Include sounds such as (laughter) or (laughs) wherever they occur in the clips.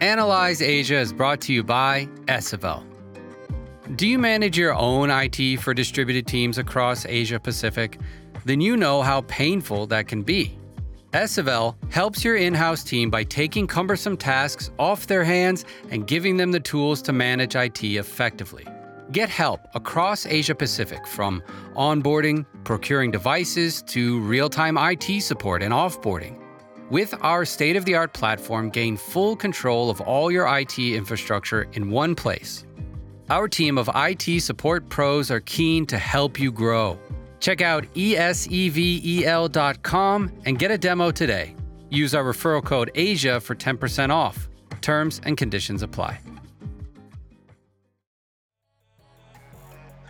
Analyze Asia is brought to you by Esevel. Do you manage your own IT for distributed teams across Asia Pacific? Then you know how painful that can be. Esevel helps your in house team by taking cumbersome tasks off their hands and giving them the tools to manage IT effectively. Get help across Asia Pacific from onboarding, procuring devices, to real time IT support and offboarding. With our state of the art platform, gain full control of all your IT infrastructure in one place. Our team of IT support pros are keen to help you grow. Check out esevel.com and get a demo today. Use our referral code ASIA for 10% off. Terms and conditions apply.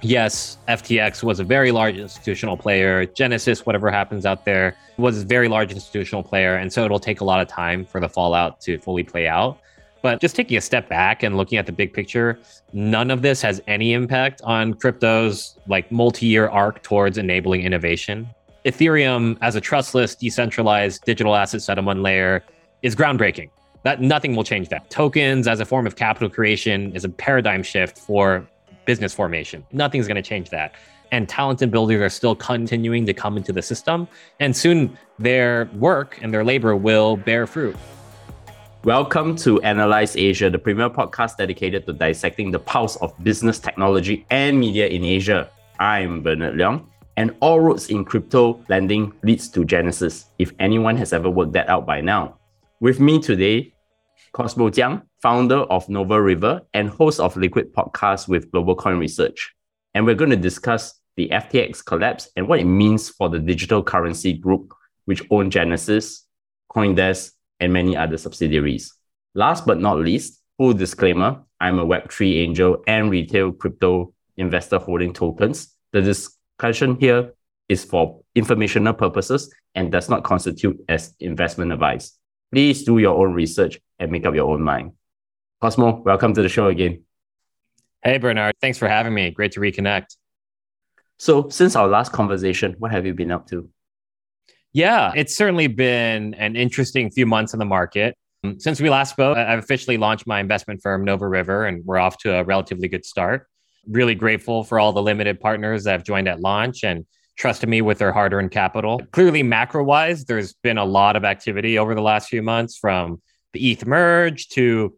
Yes, FTX was a very large institutional player. Genesis, whatever happens out there, was a very large institutional player. And so it'll take a lot of time for the fallout to fully play out. But just taking a step back and looking at the big picture, none of this has any impact on crypto's like multi-year arc towards enabling innovation. Ethereum as a trustless, decentralized digital asset settlement layer is groundbreaking. That nothing will change that. Tokens as a form of capital creation is a paradigm shift for business formation. Nothing's going to change that. And talented builders are still continuing to come into the system. And soon their work and their labor will bear fruit. Welcome to Analyze Asia, the premier podcast dedicated to dissecting the pulse of business, technology, and media in Asia. I'm Bernard Leong, and all roads in crypto lending leads to Genesis, if anyone has ever worked that out by now. With me today, Cosmo Jiang, founder of Nova River and host of Liquid Podcast with Global Coin Research. And we're going to discuss the FTX collapse and what it means for the digital currency group, which own Genesis, Coindesk, and many other subsidiaries. Last but not least, full disclaimer I'm a Web3 angel and retail crypto investor holding tokens. The discussion here is for informational purposes and does not constitute as investment advice. Please do your own research and make up your own mind. Cosmo, welcome to the show again. Hey, Bernard. Thanks for having me. Great to reconnect. So, since our last conversation, what have you been up to? Yeah, it's certainly been an interesting few months in the market. Since we last spoke, I've officially launched my investment firm, Nova River, and we're off to a relatively good start. Really grateful for all the limited partners that have joined at launch and trusted me with their hard earned capital. Clearly, macro wise, there's been a lot of activity over the last few months from the ETH merge to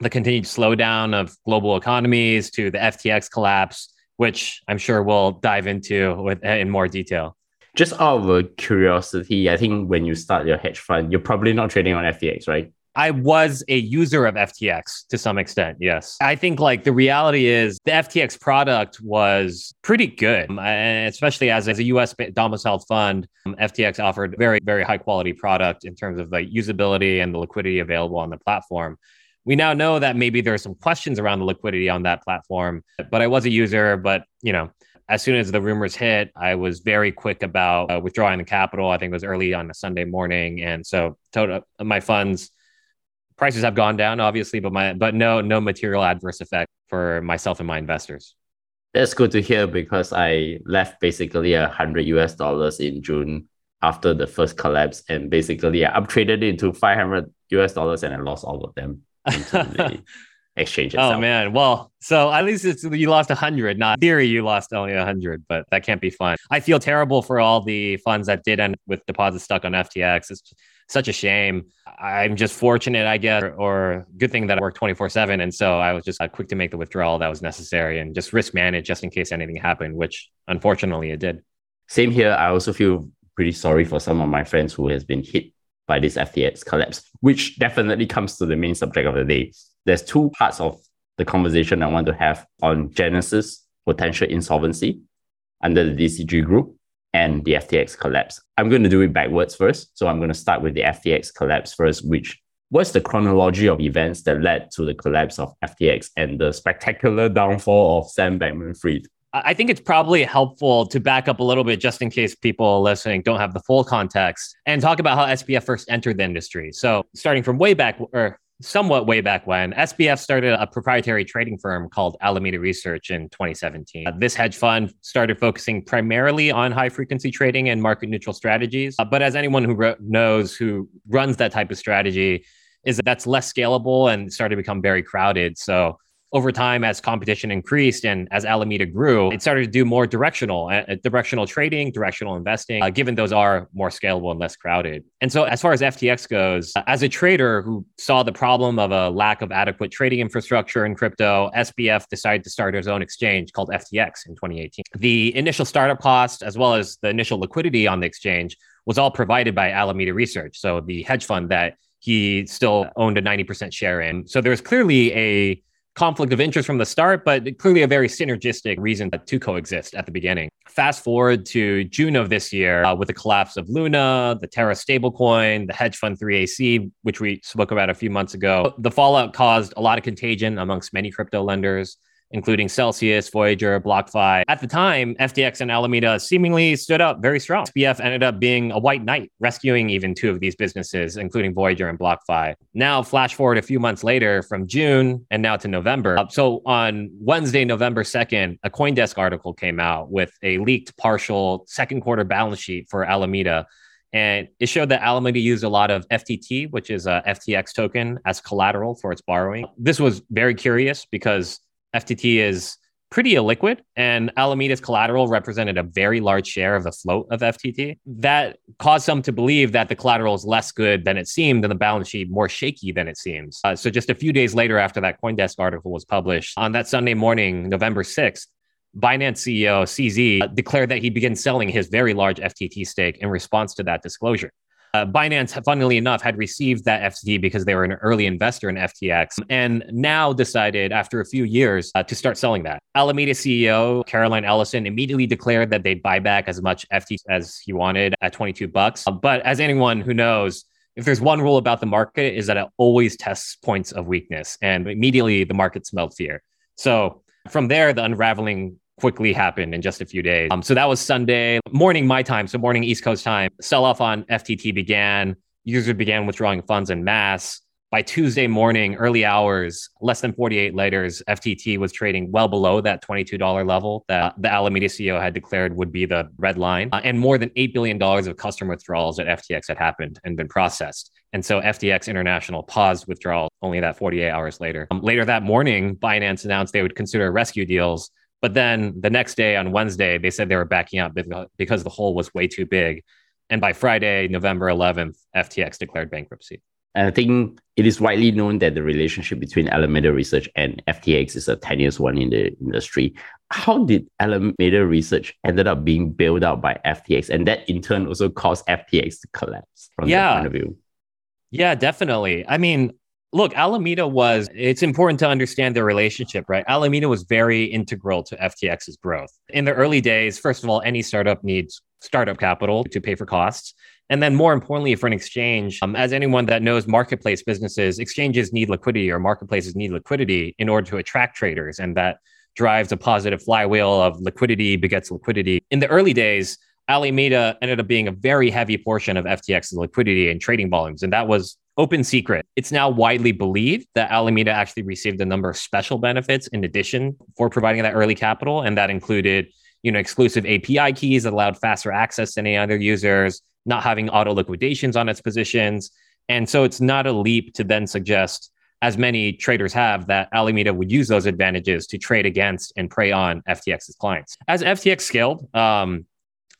the continued slowdown of global economies to the FTX collapse, which I'm sure we'll dive into with, in more detail just out of curiosity, I think when you start your hedge fund, you're probably not trading on FTX, right? I was a user of FTX to some extent. Yes. I think like the reality is the FTX product was pretty good, um, and especially as, as a US domiciled fund, um, FTX offered very, very high quality product in terms of like usability and the liquidity available on the platform. We now know that maybe there are some questions around the liquidity on that platform, but I was a user, but you know, as soon as the rumors hit, I was very quick about uh, withdrawing the capital. I think it was early on a Sunday morning, and so total my funds prices have gone down, obviously, but my but no no material adverse effect for myself and my investors. That's good to hear because I left basically a hundred US dollars in June after the first collapse, and basically I uptraded it into five hundred US dollars, and I lost all of them. (laughs) exchange oh, itself. Oh man, well, so at least it's you lost a hundred. Not theory, you lost only a hundred, but that can't be fun. I feel terrible for all the funds that did end with deposits stuck on FTX. It's such a shame. I'm just fortunate, I guess, or, or good thing that I work 24 seven, and so I was just uh, quick to make the withdrawal that was necessary and just risk manage just in case anything happened, which unfortunately it did. Same here. I also feel pretty sorry for some of my friends who has been hit by this FTX collapse, which definitely comes to the main subject of the day there's two parts of the conversation I want to have on Genesis potential insolvency under the DCG group and the FTX collapse. I'm going to do it backwards first. So I'm going to start with the FTX collapse first, which was the chronology of events that led to the collapse of FTX and the spectacular downfall of Sam Bankman Fried. I think it's probably helpful to back up a little bit just in case people listening don't have the full context and talk about how SBF first entered the industry. So, starting from way back, or somewhat way back when, SBF started a proprietary trading firm called Alameda Research in 2017. Uh, this hedge fund started focusing primarily on high frequency trading and market neutral strategies. Uh, but as anyone who knows who runs that type of strategy, is that that's less scalable and started to become very crowded. So over time, as competition increased and as Alameda grew, it started to do more directional, uh, uh directional trading, directional investing, uh, given those are more scalable and less crowded. And so, as far as FTX goes, uh, as a trader who saw the problem of a lack of adequate trading infrastructure in crypto, SBF decided to start his own exchange called FTX in 2018. The initial startup cost, as well as the initial liquidity on the exchange, was all provided by Alameda Research, so the hedge fund that he still owned a 90% share in. So there was clearly a conflict of interest from the start, but clearly a very synergistic reason that to coexist at the beginning. Fast forward to June of this year uh, with the collapse of Luna, the Terra stablecoin, the hedge fund 3AC, which we spoke about a few months ago. The fallout caused a lot of contagion amongst many crypto lenders including Celsius, Voyager, BlockFi. At the time, FTX and Alameda seemingly stood up very strong. SBF ended up being a white knight, rescuing even two of these businesses, including Voyager and BlockFi. Now, flash forward a few months later from June and now to November. Uh, so on Wednesday, November 2nd, a Coindesk article came out with a leaked partial second quarter balance sheet for Alameda. And it showed that Alameda used a lot of FTT, which is a FTX token, as collateral for its borrowing. This was very curious because FTT is pretty illiquid, and Alameda's collateral represented a very large share of the float of FTT. That caused some to believe that the collateral is less good than it seemed and the balance sheet more shaky than it seems. Uh, so, just a few days later, after that Coindesk article was published, on that Sunday morning, November 6th, Binance CEO CZ declared that he began selling his very large FTT stake in response to that disclosure. Uh, Binance, funnily enough, had received that FTT because they were an early investor in FTX and now decided after a few years uh, to start selling that. Alameda CEO Caroline Ellison immediately declared that they'd buy back as much FTT as he wanted at 22 bucks. Uh, but as anyone who knows, if there's one rule about the market is that it always tests points of weakness and immediately the market smelled fear. So from there, the unraveling quickly happened in just a few days. Um, so that was Sunday morning, my time. So morning East Coast time. Sell off on FTT began. Users began withdrawing funds in mass. By Tuesday morning, early hours, less than 48 letters, FTT was trading well below that $22 level that the Alameda CEO had declared would be the red line. Uh, and more than $8 billion of customer withdrawals at FTX had happened and been processed. And so FTX International paused withdrawal only that 48 hours later. Um, later that morning, Binance announced they would consider rescue deals but then the next day on Wednesday, they said they were backing out because the hole was way too big. And by Friday, November 11th, FTX declared bankruptcy. And I think it is widely known that the relationship between Alameda Research and FTX is a tenuous one in the industry. How did Alameda Research ended up being bailed out by FTX, and that in turn also caused FTX to collapse from yeah. that point of view? Yeah, definitely. I mean, look, Alameda was, it's important to understand their relationship, right? Alameda was very integral to FTX's growth. In the early days, first of all, any startup needs startup capital to pay for costs. And then, more importantly, for an exchange, um, as anyone that knows marketplace businesses, exchanges need liquidity or marketplaces need liquidity in order to attract traders. And that drives a positive flywheel of liquidity begets liquidity. In the early days, Alameda ended up being a very heavy portion of FTX's liquidity and trading volumes. And that was open secret. It's now widely believed that Alameda actually received a number of special benefits in addition for providing that early capital. And that included, you know, exclusive API keys that allowed faster access than any other users, not having auto liquidations on its positions. And so it's not a leap to then suggest, as many traders have, that Alameda would use those advantages to trade against and prey on FTX's clients. As FTX scaled, um,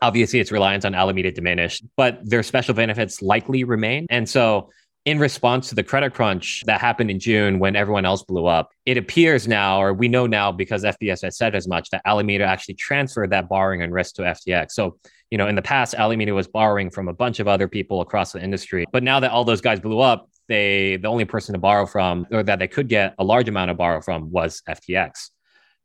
obviously its reliance on Alameda diminished, but their special benefits likely remain. And so in response to the credit crunch that happened in June when everyone else blew up, it appears now, or we know now because FBS has said as much, that Alameda actually transferred that borrowing and risk to FTX. So, you know, in the past, Alameda was borrowing from a bunch of other people across the industry. But now that all those guys blew up, they the only person to borrow from, or that they could get a large amount of borrow from, was FTX.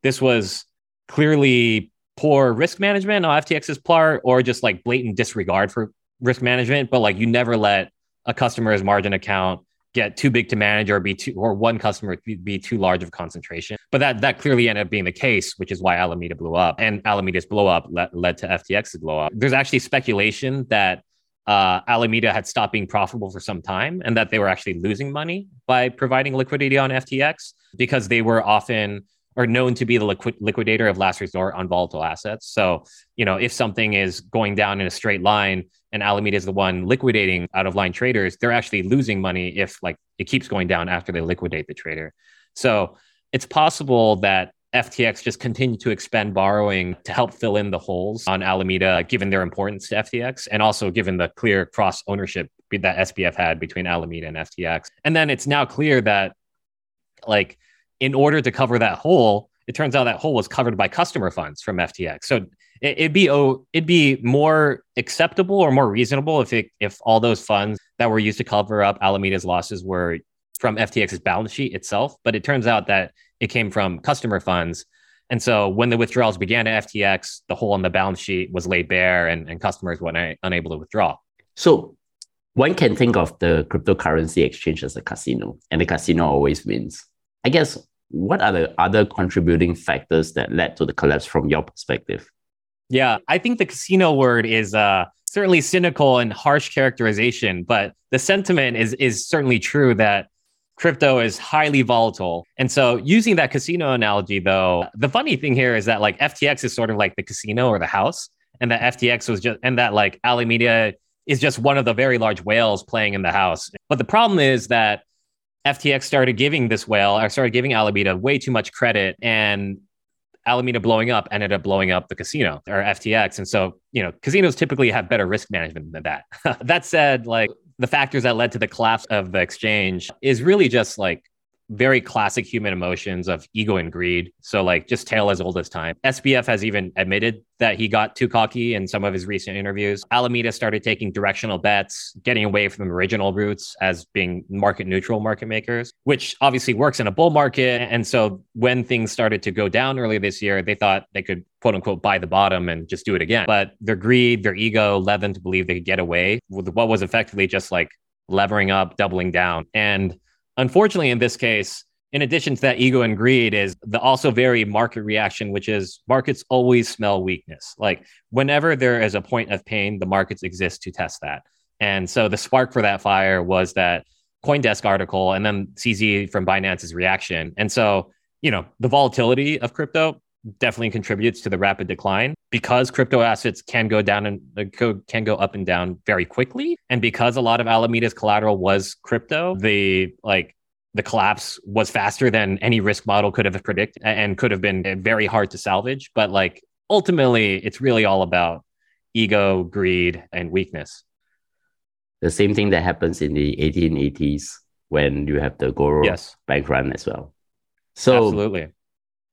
This was clearly poor risk management on FTX's part, or just like blatant disregard for risk management. But like, you never let a customer's margin account get too big to manage or be too or one customer be too large of concentration. But that that clearly ended up being the case which is why alameda blew up. And alameda's blow up led, led to ftx's blow up. There's actually speculation that uh, alameda had stopped being profitable for some time and that they were actually losing money by providing liquidity on ftx because they were often or known to be the liquid, liquidator of last resort on volatile assets. So you know if something is going down in a straight line and Alameda is the one liquidating out of line traders, they're actually losing money if like it keeps going down after they liquidate the trader. So it's possible that FTX just continue to expend borrowing to help fill in the holes on Alameda, given their importance to FTX, and also given the clear cross ownership that SBF had between Alameda and FTX. And then it's now clear that, like, in order to cover that hole, it turns out that hole was covered by customer funds from FTX. So it, would be oh, it'd be more acceptable or more reasonable if it, if all those funds that were used to cover up Alameda's losses were from FTX's balance sheet itself. But it turns out that it came from customer funds. And so when the withdrawals began at FTX, the hole in the balance sheet was laid bare and, and customers were una- unable to withdraw. So one can think of the cryptocurrency exchange as a casino, and the casino always wins. I guess what are the other contributing factors that led to the collapse from your perspective? Yeah, I think the casino word is uh, certainly cynical and harsh characterization, but the sentiment is is certainly true that crypto is highly volatile. And so using that casino analogy though, the funny thing here is that like FTX is sort of like the casino or the house and that FTX was just and that like Alameda is just one of the very large whales playing in the house. But the problem is that FTX started giving this whale or started giving Alameda way too much credit and Alameda blowing up ended up blowing up the casino or FTX. And so, you know, casinos typically have better risk management than that. (laughs) that said, like the factors that led to the collapse of the exchange is really just like very classic human emotions of ego and greed. So, like, just tale as old as time. SBF has even admitted that he got too cocky in some of his recent interviews. Alameda started taking directional bets, getting away from original routes as being market neutral market makers, which obviously works in a bull market. And so, when things started to go down earlier this year, they thought they could quote unquote buy the bottom and just do it again. But their greed, their ego led them to believe they could get away with what was effectively just like levering up, doubling down. And Unfortunately, in this case, in addition to that ego and greed is the also very market reaction which is markets always smell weakness. Like whenever there is a point of pain the markets exist to test that. And so the spark for that fire was that coindesk article and then cz from binance's reaction. And so you know the volatility of crypto definitely contributes to the rapid decline. Because crypto assets can go down and uh, can go up and down very quickly and because a lot of alameda's collateral was crypto the like the collapse was faster than any risk model could have predicted and could have been very hard to salvage. But like ultimately it's really all about ego greed and weakness. The same thing that happens in the 1880s when you have the Goro yes. bank run as well. So absolutely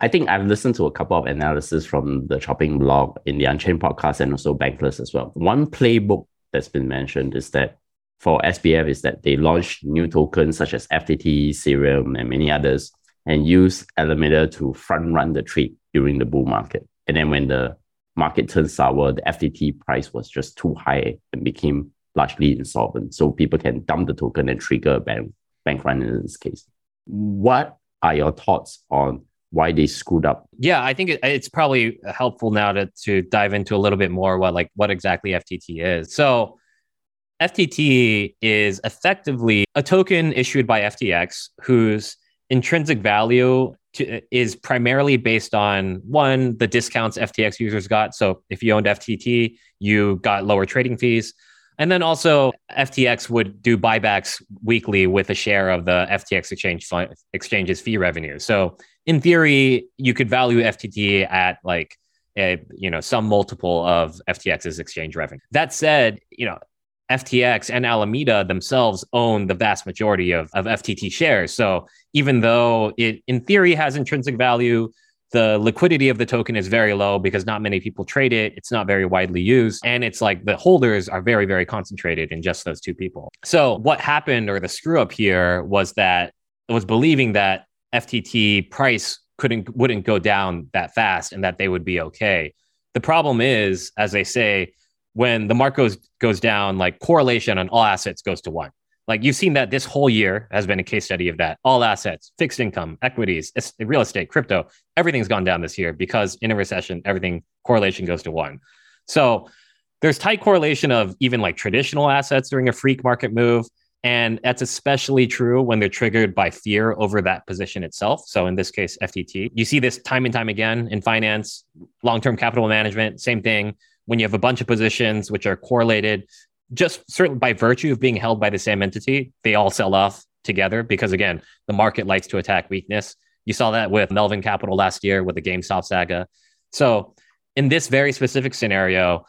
I think I've listened to a couple of analysis from the Chopping Block in the Unchained podcast and also Bankless as well. One playbook that's been mentioned is that for SBF is that they launched new tokens such as FTT, Serum, and many others, and use Alameda to front run the trade during the bull market. And then when the market turned sour, the FTT price was just too high and became largely insolvent. So people can dump the token and trigger a bank, bank run in this case. What are your thoughts on why they screwed up. Yeah, I think it, it's probably helpful now to to dive into a little bit more what like what exactly FTT is. So FTT is effectively a token issued by FTX whose intrinsic value to, is primarily based on one the discounts FTX users got. So if you owned FTT, you got lower trading fees. And then also FTX would do buybacks weekly with a share of the FTX exchange exchange's fee revenue. So in theory, you could value FTT at like a, you know some multiple of FTX's exchange revenue. That said, you know FTX and Alameda themselves own the vast majority of, of FTT shares. So even though it in theory has intrinsic value, the liquidity of the token is very low because not many people trade it. It's not very widely used. And it's like the holders are very, very concentrated in just those two people. So what happened or the screw up here was that it was believing that FTT price couldn't wouldn't go down that fast and that they would be okay. The problem is, as they say, when the market goes, goes down, like correlation on all assets goes to one. Like you've seen that this whole year has been a case study of that. All assets, fixed income, equities, real estate, crypto, everything's gone down this year because in a recession, everything correlation goes to one. So there's tight correlation of even like traditional assets during a freak market move. And that's especially true when they're triggered by fear over that position itself. So in this case, FTT. You see this time and time again in finance, long term capital management, same thing when you have a bunch of positions which are correlated just certainly by virtue of being held by the same entity, they all sell off together because again, the market likes to attack weakness. You saw that with Melvin Capital last year with the GameStop saga. So in this very specific scenario,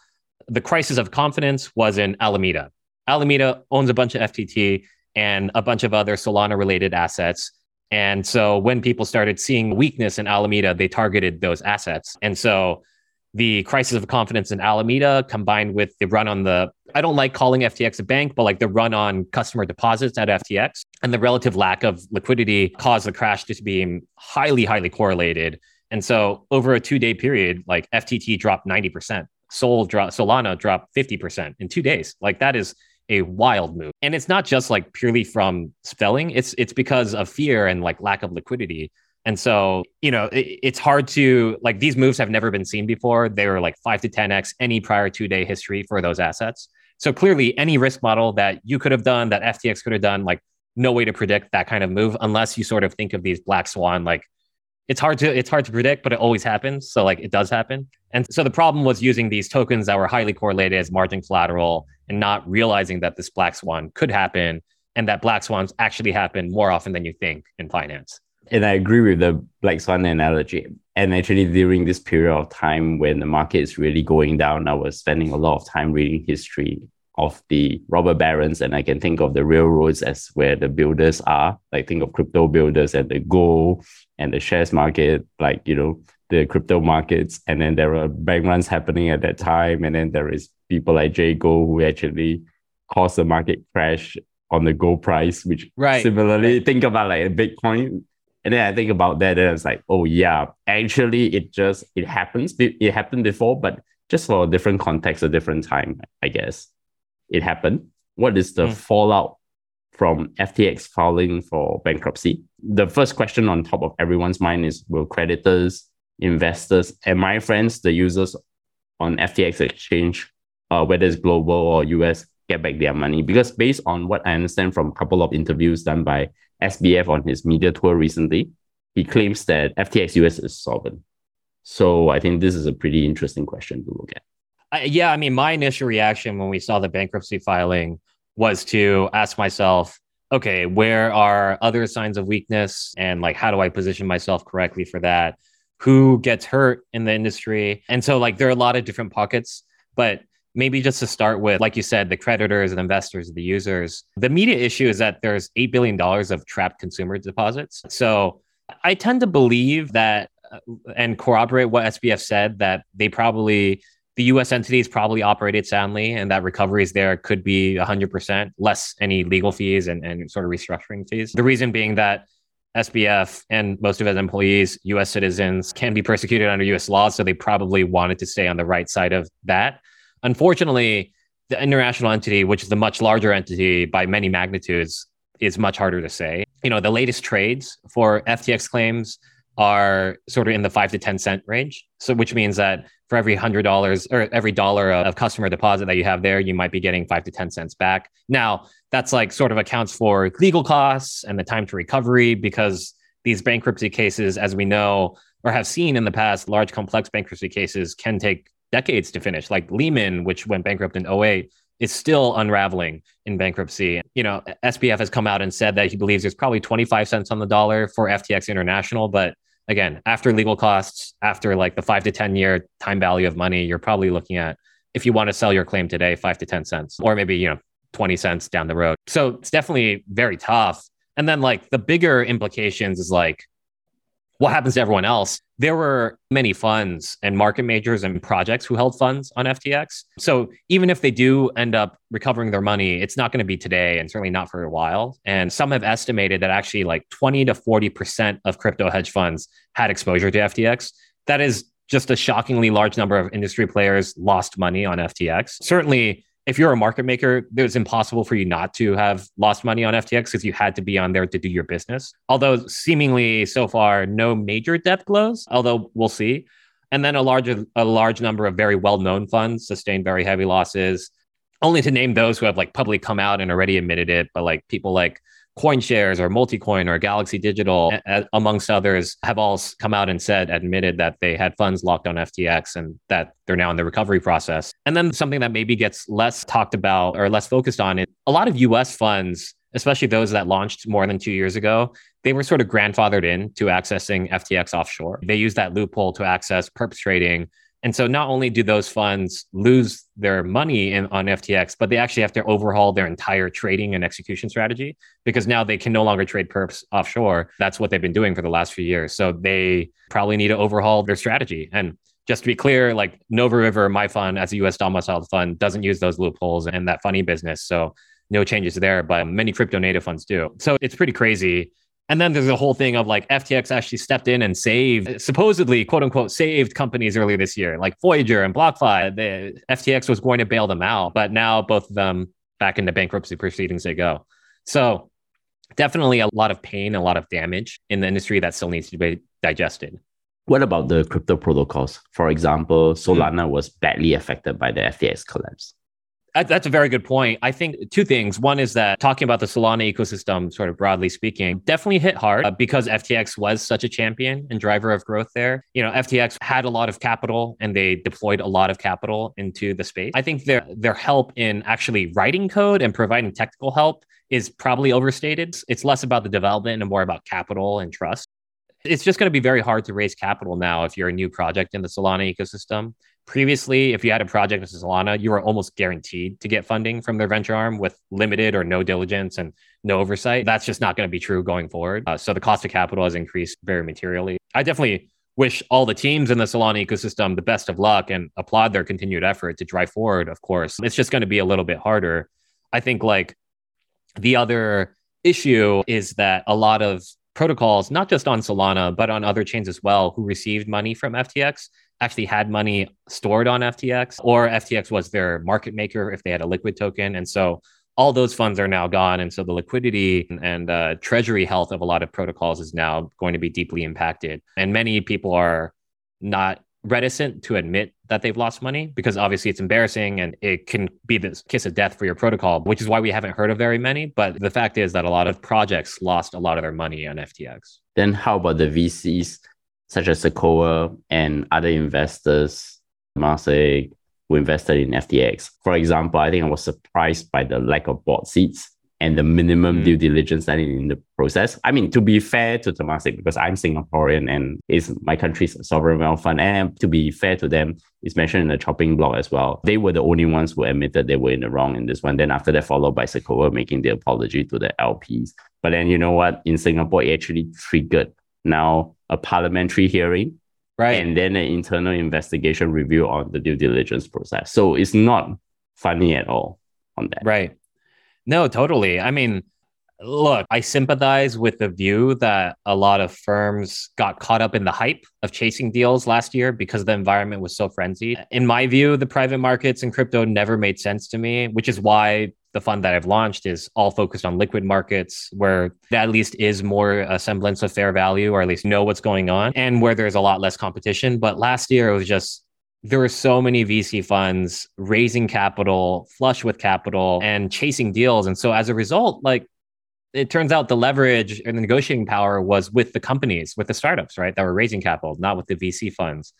the crisis of confidence was in Alameda. Alameda owns a bunch of FTT and a bunch of other Solana related assets. And so when people started seeing weakness in Alameda, they targeted those assets. And so the crisis of confidence in Alameda combined with the run on the, I don't like calling FTX a bank, but like the run on customer deposits at FTX and the relative lack of liquidity caused the crash to be highly, highly correlated. And so over a two day period, like FTT dropped 90%, Sol dropped, Solana dropped 50% in two days. Like that is a wild move. And it's not just like purely from spelling, it's it's because of fear and like lack of liquidity. And so, you know, it, it's hard to like these moves have never been seen before. They were like five to 10x any prior two day history for those assets. So clearly, any risk model that you could have done, that FTX could have done, like no way to predict that kind of move unless you sort of think of these black swan like it's hard to it's hard to predict, but it always happens. So like it does happen. And so the problem was using these tokens that were highly correlated as margin collateral and not realizing that this black swan could happen and that black swans actually happen more often than you think in finance. And I agree with the black swan analogy. And actually, during this period of time when the market is really going down, I was spending a lot of time reading history of the robber barons. And I can think of the railroads as where the builders are. Like think of crypto builders and the gold and the shares market, like, you know, the crypto markets. And then there are bank runs happening at that time. And then there is people like Jay Gould who actually caused the market crash on the gold price, which right. similarly think about like a Bitcoin. And then I think about that, and it's like, oh yeah, actually it just it happens. It happened before, but just for a different context, a different time, I guess. It happened. What is the mm. fallout from FTX filing for bankruptcy? The first question on top of everyone's mind is will creditors, investors, and my friends, the users on FTX exchange, uh, whether it's global or US, get back their money? Because based on what I understand from a couple of interviews done by SBF on his media tour recently, he claims that FTX US is solvent. So I think this is a pretty interesting question to look at. Yeah, I mean, my initial reaction when we saw the bankruptcy filing was to ask myself, okay, where are other signs of weakness? And like, how do I position myself correctly for that? Who gets hurt in the industry? And so, like, there are a lot of different pockets, but maybe just to start with, like you said, the creditors and investors, the users. The media issue is that there's $8 billion of trapped consumer deposits. So I tend to believe that uh, and corroborate what SBF said that they probably the US entities probably operated soundly and that recoveries there could be 100% less any legal fees and, and sort of restructuring fees. The reason being that SBF and most of his employees, US citizens, can be persecuted under US laws. So they probably wanted to stay on the right side of that. Unfortunately, the international entity, which is a much larger entity by many magnitudes, is much harder to say. You know, the latest trades for FTX claims are sort of in the five to 10 cent range. So, which means that for every hundred dollars or every dollar of customer deposit that you have there, you might be getting five to 10 cents back. Now, that's like sort of accounts for legal costs and the time to recovery because these bankruptcy cases, as we know or have seen in the past, large complex bankruptcy cases can take decades to finish. Like Lehman, which went bankrupt in 08, is still unraveling in bankruptcy. You know, SBF has come out and said that he believes there's probably 25 cents on the dollar for FTX International. But again, after legal costs, after like the five to 10 year time value of money, you're probably looking at, if you want to sell your claim today, five to 10 cents, or maybe, you know, 20 cents down the road. So it's definitely very tough. And then like the bigger implications is like, what happens to everyone else? There were many funds and market makers and projects who held funds on FTX. So even if they do end up recovering their money, it's not going to be today and certainly not for a while. And some have estimated that actually like 20 to 40% of crypto hedge funds had exposure to FTX. That is just a shockingly large number of industry players lost money on FTX. Certainly, if you're a market maker, it was impossible for you not to have lost money on FTX because you had to be on there to do your business. Although seemingly so far no major debt blows, although we'll see. And then a large a large number of very well-known funds sustained very heavy losses. Only to name those who have like publicly come out and already admitted it, but like people like CoinShares or Multicoin or Galaxy Digital, amongst others, have all come out and said, admitted that they had funds locked on FTX and that they're now in the recovery process. And then something that maybe gets less talked about or less focused on is a lot of US funds, especially those that launched more than two years ago, they were sort of grandfathered in to accessing FTX offshore. They used that loophole to access perps trading and so not only do those funds lose their money in, on FTX, but they actually have to overhaul their entire trading and execution strategy because now they can no longer trade perps offshore. That's what they've been doing for the last few years. So they probably need to overhaul their strategy. And just to be clear, like Nova River, my fund as a US domiciled fund doesn't use those loopholes and that funny business. So no changes there, but many crypto native funds do. So it's pretty crazy. And then there's a whole thing of like FTX actually stepped in and saved, supposedly, quote unquote, saved companies earlier this year, like Voyager and BlockFi. The FTX was going to bail them out, but now both of them back into bankruptcy proceedings they go. So definitely a lot of pain, a lot of damage in the industry that still needs to be digested. What about the crypto protocols? For example, Solana mm. was badly affected by the FTX collapse. That's a very good point. I think two things. One is that talking about the Solana ecosystem, sort of broadly speaking, definitely hit hard uh, because FTX was such a champion and driver of growth there. You know, FTX had a lot of capital and they deployed a lot of capital into the space. I think their their help in actually writing code and providing technical help is probably overstated. It's less about the development and more about capital and trust. It's just going to be very hard to raise capital now if you're a new project in the Solana ecosystem. Previously, if you had a project with Solana, you were almost guaranteed to get funding from their venture arm with limited or no diligence and no oversight. That's just not going to be true going forward. Uh, so the cost of capital has increased very materially. I definitely wish all the teams in the Solana ecosystem the best of luck and applaud their continued effort to drive forward, of course. It's just going to be a little bit harder. I think like the other issue is that a lot of protocols, not just on Solana, but on other chains as well, who received money from FTX actually had money stored on FTX, or FTX was their market maker if they had a liquid token. And so all those funds are now gone. And so the liquidity and uh, treasury health of a lot of protocols is now going to be deeply impacted. And many people are not reticent to admit that they've lost money because obviously it's embarrassing and it can be the kiss of death for your protocol, which is why we haven't heard of very many. But the fact is that a lot of projects lost a lot of their money on FTX. Then how about the VCs? Such as Sequoia and other investors, Marseille, who invested in FTX. For example, I think I was surprised by the lack of board seats and the minimum mm. due diligence done in the process. I mean, to be fair to Temasek, because I'm Singaporean and it's my country's sovereign wealth fund, and to be fair to them, it's mentioned in the chopping block as well. They were the only ones who admitted they were in the wrong in this one. Then after that, followed by Sequoia making the apology to the LPs. But then you know what? In Singapore, it actually triggered now a parliamentary hearing, right, and then an internal investigation review on the due diligence process. So it's not funny at all on that. Right. No, totally. I mean, look, I sympathize with the view that a lot of firms got caught up in the hype of chasing deals last year because the environment was so frenzied. In my view, the private markets and crypto never made sense to me, which is why the fund that I've launched is all focused on liquid markets, where that at least is more a semblance of fair value, or at least know what's going on, and where there's a lot less competition. But last year, it was just there were so many VC funds raising capital, flush with capital, and chasing deals. And so as a result, like it turns out the leverage and the negotiating power was with the companies, with the startups, right, that were raising capital, not with the VC funds.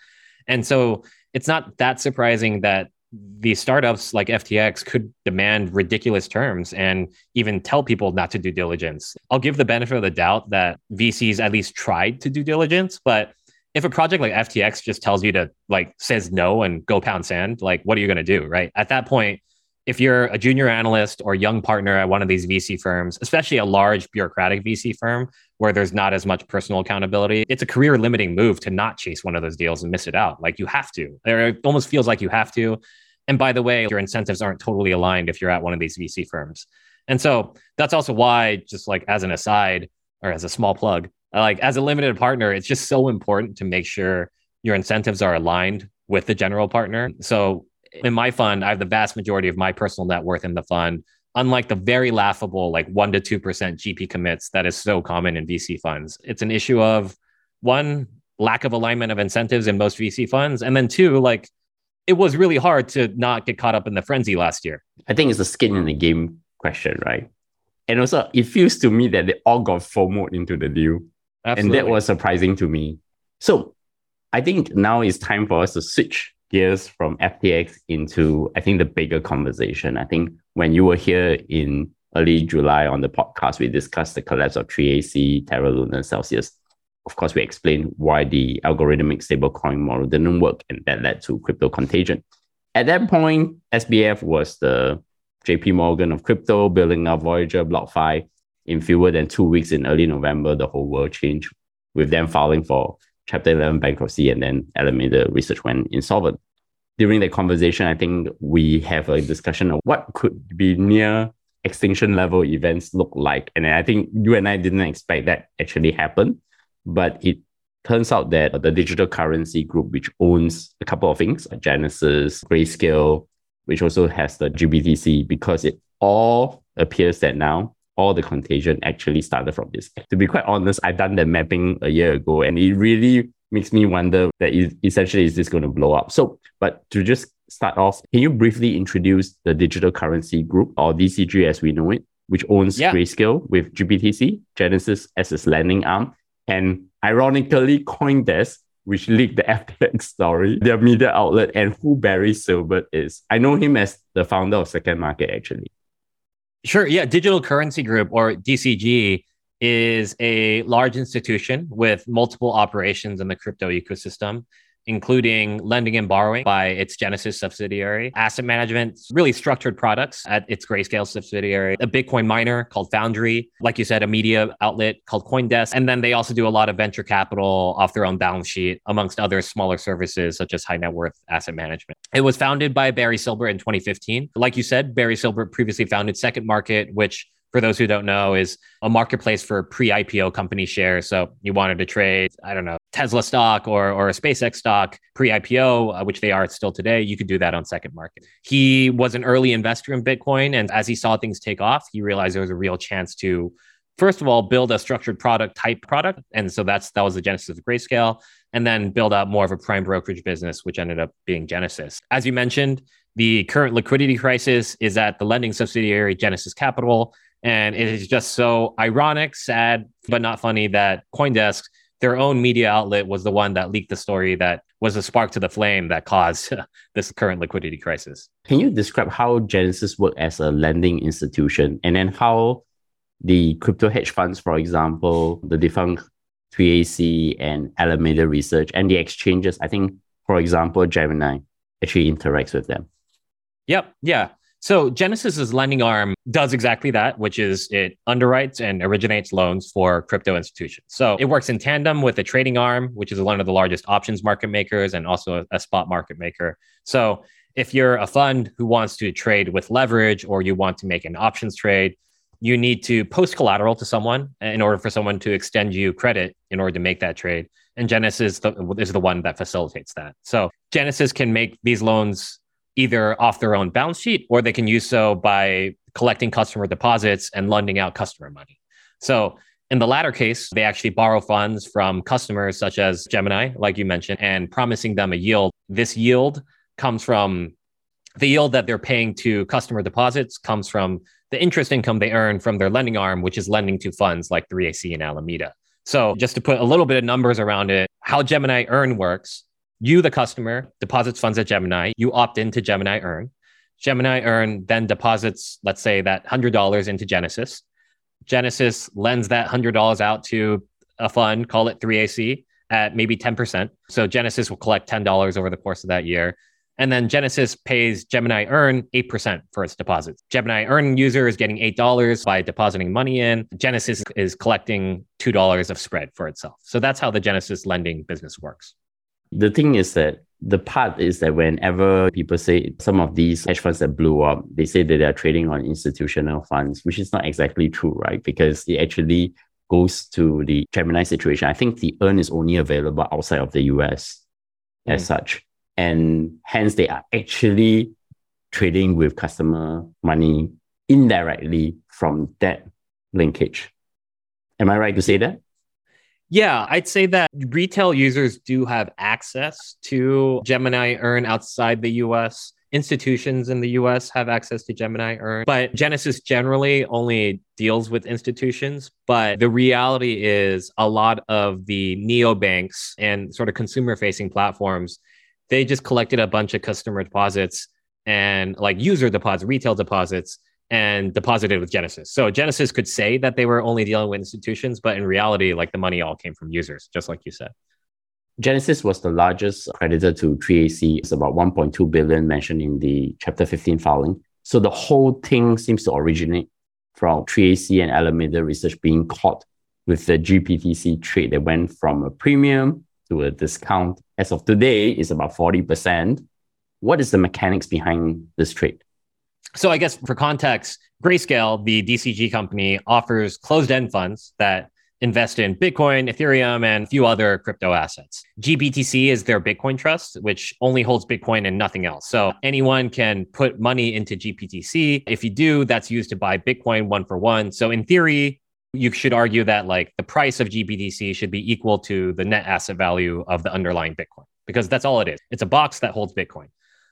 And so it's not that surprising that these startups like FTX could demand ridiculous terms and even tell people not to do diligence. I'll give the benefit of the doubt that VCs at least tried to do diligence, but if a project like FTX just tells you to like says no and go pound sand, like what are you going to do, right? At that point, if you're a junior analyst or young partner at one of these VC firms, especially a large bureaucratic VC firm where there's not as much personal accountability, it's a career limiting move to not chase one of those deals and miss it out. Like you have to. It almost feels like you have to. And by the way, your incentives aren't totally aligned if you're at one of these VC firms. And so that's also why, just like as an aside or as a small plug, like as a limited partner, it's just so important to make sure your incentives are aligned with the general partner. So in my fund, I have the vast majority of my personal net worth in the fund, unlike the very laughable like 1% to 2% GP commits that is so common in VC funds. It's an issue of one, lack of alignment of incentives in most VC funds. And then two, like it was really hard to not get caught up in the frenzy last year. I think it's a skin in the game question, right? And also, it feels to me that they all got FOMO into the deal. Absolutely. And that was surprising to me. So I think now it's time for us to switch gears from FTX into, I think, the bigger conversation. I think when you were here in early July on the podcast, we discussed the collapse of 3AC, Terra Luna, Celsius. Of course, we explained why the algorithmic stablecoin model didn't work, and that led to crypto contagion. At that point, SBF was the JP Morgan of crypto, building up Voyager, BlockFi. In fewer than two weeks in early November, the whole world changed, with them filing for Chapter 11 bankruptcy, and then Alameda Research went insolvent. During that conversation, I think we have a discussion of what could be near extinction level events look like. And I think you and I didn't expect that actually happen, but it turns out that the digital currency group, which owns a couple of things, Genesis, Grayscale, which also has the GBTC, because it all appears that now all the contagion actually started from this. To be quite honest, I've done the mapping a year ago, and it really makes me wonder that essentially is this going to blow up? So, but to just start off, can you briefly introduce the digital currency group or DCG as we know it, which owns yeah. Grayscale with GBTC, Genesis as its lending arm, and ironically, Coindesk, which leaked the (laughs) FTX story, their media outlet, and who Barry Silbert is. I know him as the founder of Second Market, actually. Sure. Yeah. Digital Currency Group or DCG is a large institution with multiple operations in the crypto ecosystem including lending and borrowing by its Genesis subsidiary, asset management, really structured products at its Grayscale subsidiary, a Bitcoin miner called Foundry, like you said, a media outlet called Coindesk. And then they also do a lot of venture capital off their own balance sheet, amongst other smaller services such as high net worth asset management. It was founded by Barry Silbert in 2015. Like you said, Barry Silbert previously founded Second Market, which for those who don't know, is a marketplace for pre-IPO company shares. So you wanted to trade, I don't know, Tesla stock or or a SpaceX stock pre-IPO, uh, which they are still today. You could do that on Second Market. He was an early investor in Bitcoin, and as he saw things take off, he realized there was a real chance to, first of all, build a structured product type product, and so that's that was the genesis of Grayscale, and then build out more of a prime brokerage business, which ended up being Genesis. As you mentioned, the current liquidity crisis is at the lending subsidiary Genesis Capital and it is just so ironic, sad, but not funny that Coindesk, their own media outlet, was the one that leaked the story that was a spark to the flame that caused (laughs) this current liquidity crisis. Can you describe how Genesis worked as a lending institution and then how the crypto hedge funds, for example, the defunct 3AC and Alameda Research and the exchanges, I think, for example, Gemini actually interacts with them? Yep. Yeah. So Genesis's lending arm does exactly that, which is it underwrites and originates loans for crypto institutions. So it works in tandem with the trading arm, which is one of the largest options market makers and also a, spot market maker. So if you're a fund who wants to trade with leverage or you want to make an options trade, you need to post collateral to someone in order for someone to extend you credit in order to make that trade. And Genesis is the one that facilitates that. So Genesis can make these loans either off their own balance sheet or they can use so by collecting customer deposits and lending out customer money. So in the latter case, they actually borrow funds from customers such as Gemini, like you mentioned, and promising them a yield. This yield comes from the yield that they're paying to customer deposits comes from the interest income they earn from their lending arm, which is lending to funds like 3AC and Alameda. So just to put a little bit of numbers around it, how Gemini Earn works you, the customer, deposits funds at Gemini. You opt into Gemini Earn. Gemini Earn then deposits, let's say, that $100 into Genesis. Genesis lends that $100 out to a fund, call it 3AC, at maybe 10%. So Genesis will collect $10 over the course of that year. And then Genesis pays Gemini Earn 8% for its deposits. Gemini Earn user is getting $8 by depositing money in. Genesis is collecting $2 of spread for itself. So that's how the Genesis lending business works. The thing is that the part is that whenever people say some of these hedge funds that blew up, they say that they're trading on institutional funds, which is not exactly true, right? Because it actually goes to the Gemini situation. I think the earn is only available outside of the US mm. as such. And hence they are actually trading with customer money indirectly from that linkage. Am I right to say that? Yeah, I'd say that retail users do have access to Gemini Earn outside the US. institutions in the US have access to Gemini Earn, but Genesis generally only deals with institutions. But the reality is, a lot of the neobanks and sort of consumer facing platforms, they just collected a bunch of customer deposits and like user deposits, retail deposits, and deposited with Genesis. So Genesis could say that they were only dealing with institutions, but in reality, like the money all came from users, just like you said. Genesis was the largest creditor to 3AC. It's about 1.2 billion mentioned in the Chapter 15 filing. So the whole thing seems to originate from 3AC and Alameda Research being caught with the GBTC trade that went from a premium to a discount. As of today, is about 40%. What is the mechanics behind this trade? So I guess for context, Grayscale, the DCG company, offers closed-end funds that invest in Bitcoin, Ethereum, and a few other crypto assets. GBTC is their Bitcoin trust, which only holds Bitcoin and nothing else. So anyone can put money into GBTC. If you do, that's used to buy Bitcoin one for one. So in theory, you should argue that like the price of GBTC should be equal to the net asset value of the underlying Bitcoin because that's all it is. It's a box that holds Bitcoin.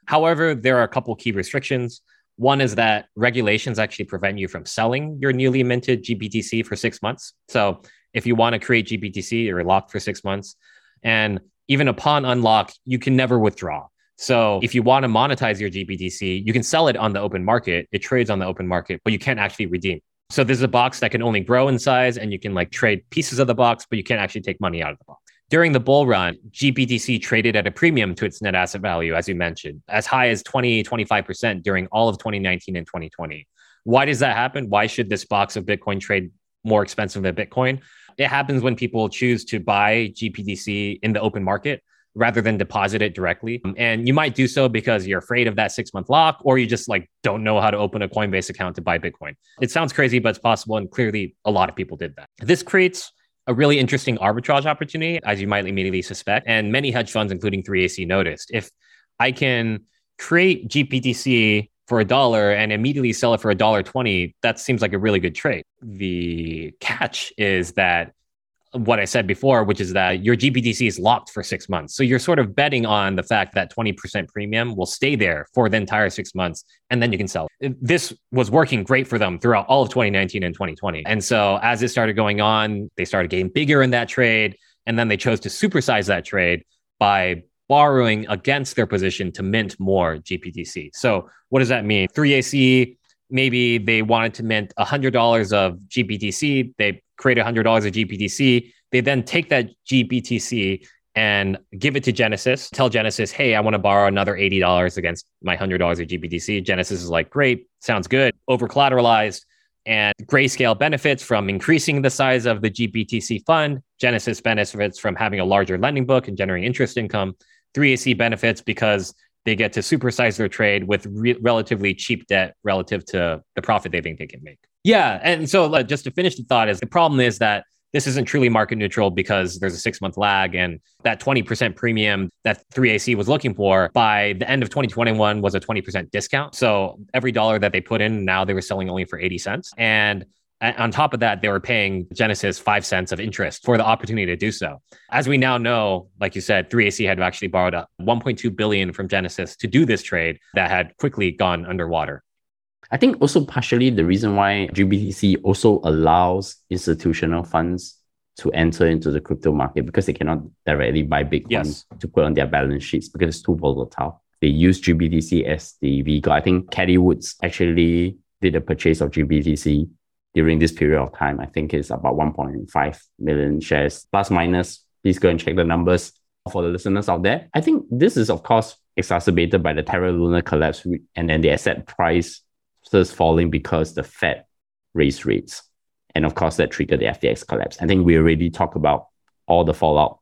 However, there are a couple key restrictions. One is that regulations actually prevent you from selling your newly minted GBTC for six months. So if you want to create GBTC, you're locked for six months. And even upon unlock, you can never withdraw. So if you want to monetize your GBTC, you can sell it on the open market. It trades on the open market, but you can't actually redeem. So there's a box that can only grow in size and you can like trade pieces of the box, but you can't actually take money out of the box. During the bull run, GBTC traded at a premium to its net asset value, as you mentioned, as high as 20, 25% during all of 2019 and 2020. Why does that happen? Why should this box of Bitcoin trade more expensive than Bitcoin? it happens when people choose to buy GBTC in the open market rather than deposit it directly. And you might do so because you're afraid of that six month lock, or you just like don't know how to open a Coinbase account to buy Bitcoin. It sounds crazy, but it's possible. And clearly, a lot of people did that. This creates a really interesting arbitrage opportunity, as you might immediately suspect. And many hedge funds, including 3AC, noticed if I can create GBTC for a dollar and immediately sell it for a dollar 20 that seems like a really good trade the catch is that what I said before, which is that your GBTC is locked for six months. So you're sort of betting on the fact that 20% premium will stay there for the entire six months and then you can sell. This was working great for them throughout all of 2019 and 2020. And so as it started going on, they started getting bigger in that trade. And then they chose to supersize that trade by borrowing against their position to mint more GBTC. So what does that mean? 3AC, maybe they wanted to mint $100 of GBTC. They create $100 of GBTC. They then take that GBTC and give it to Genesis, tell Genesis, hey, I want to borrow another $80 against my $100 of GBTC. Genesis is like, great, sounds good, over collateralized. And Grayscale benefits from increasing the size of the GBTC fund. Genesis benefits from having a larger lending book and generating interest income. 3AC benefits because they get to supersize their trade with re- relatively cheap debt relative to the profit they think they can make. Yeah. And so, uh, just to finish the thought, is the problem is that this isn't truly market neutral because there's a six month lag and that 20% premium that 3AC was looking for by the end of 2021 was a 20% discount. So every dollar that they put in, now they were selling only for 80 cents. And on top of that, they were paying Genesis five cents of interest for the opportunity to do so. As we now know, like you said, 3AC had actually borrowed up 1.2 billion from Genesis to do this trade that had quickly gone underwater. I think also partially the reason why GBTC also allows institutional funds to enter into the crypto market because they cannot directly buy Bitcoin yes. to put on their balance sheets because it's too volatile. They use GBTC as the vehicle. I think Cathie Woods actually did a purchase of GBTC during this period of time. I think it's about 1.5 million shares, plus minus. Please go and check the numbers for the listeners out there. I think this is, of course, exacerbated by the Terra Luna collapse and then the asset price starts falling because the Fed raised rates. And of course, that triggered the FTX collapse. I think we already talked about all the fallout.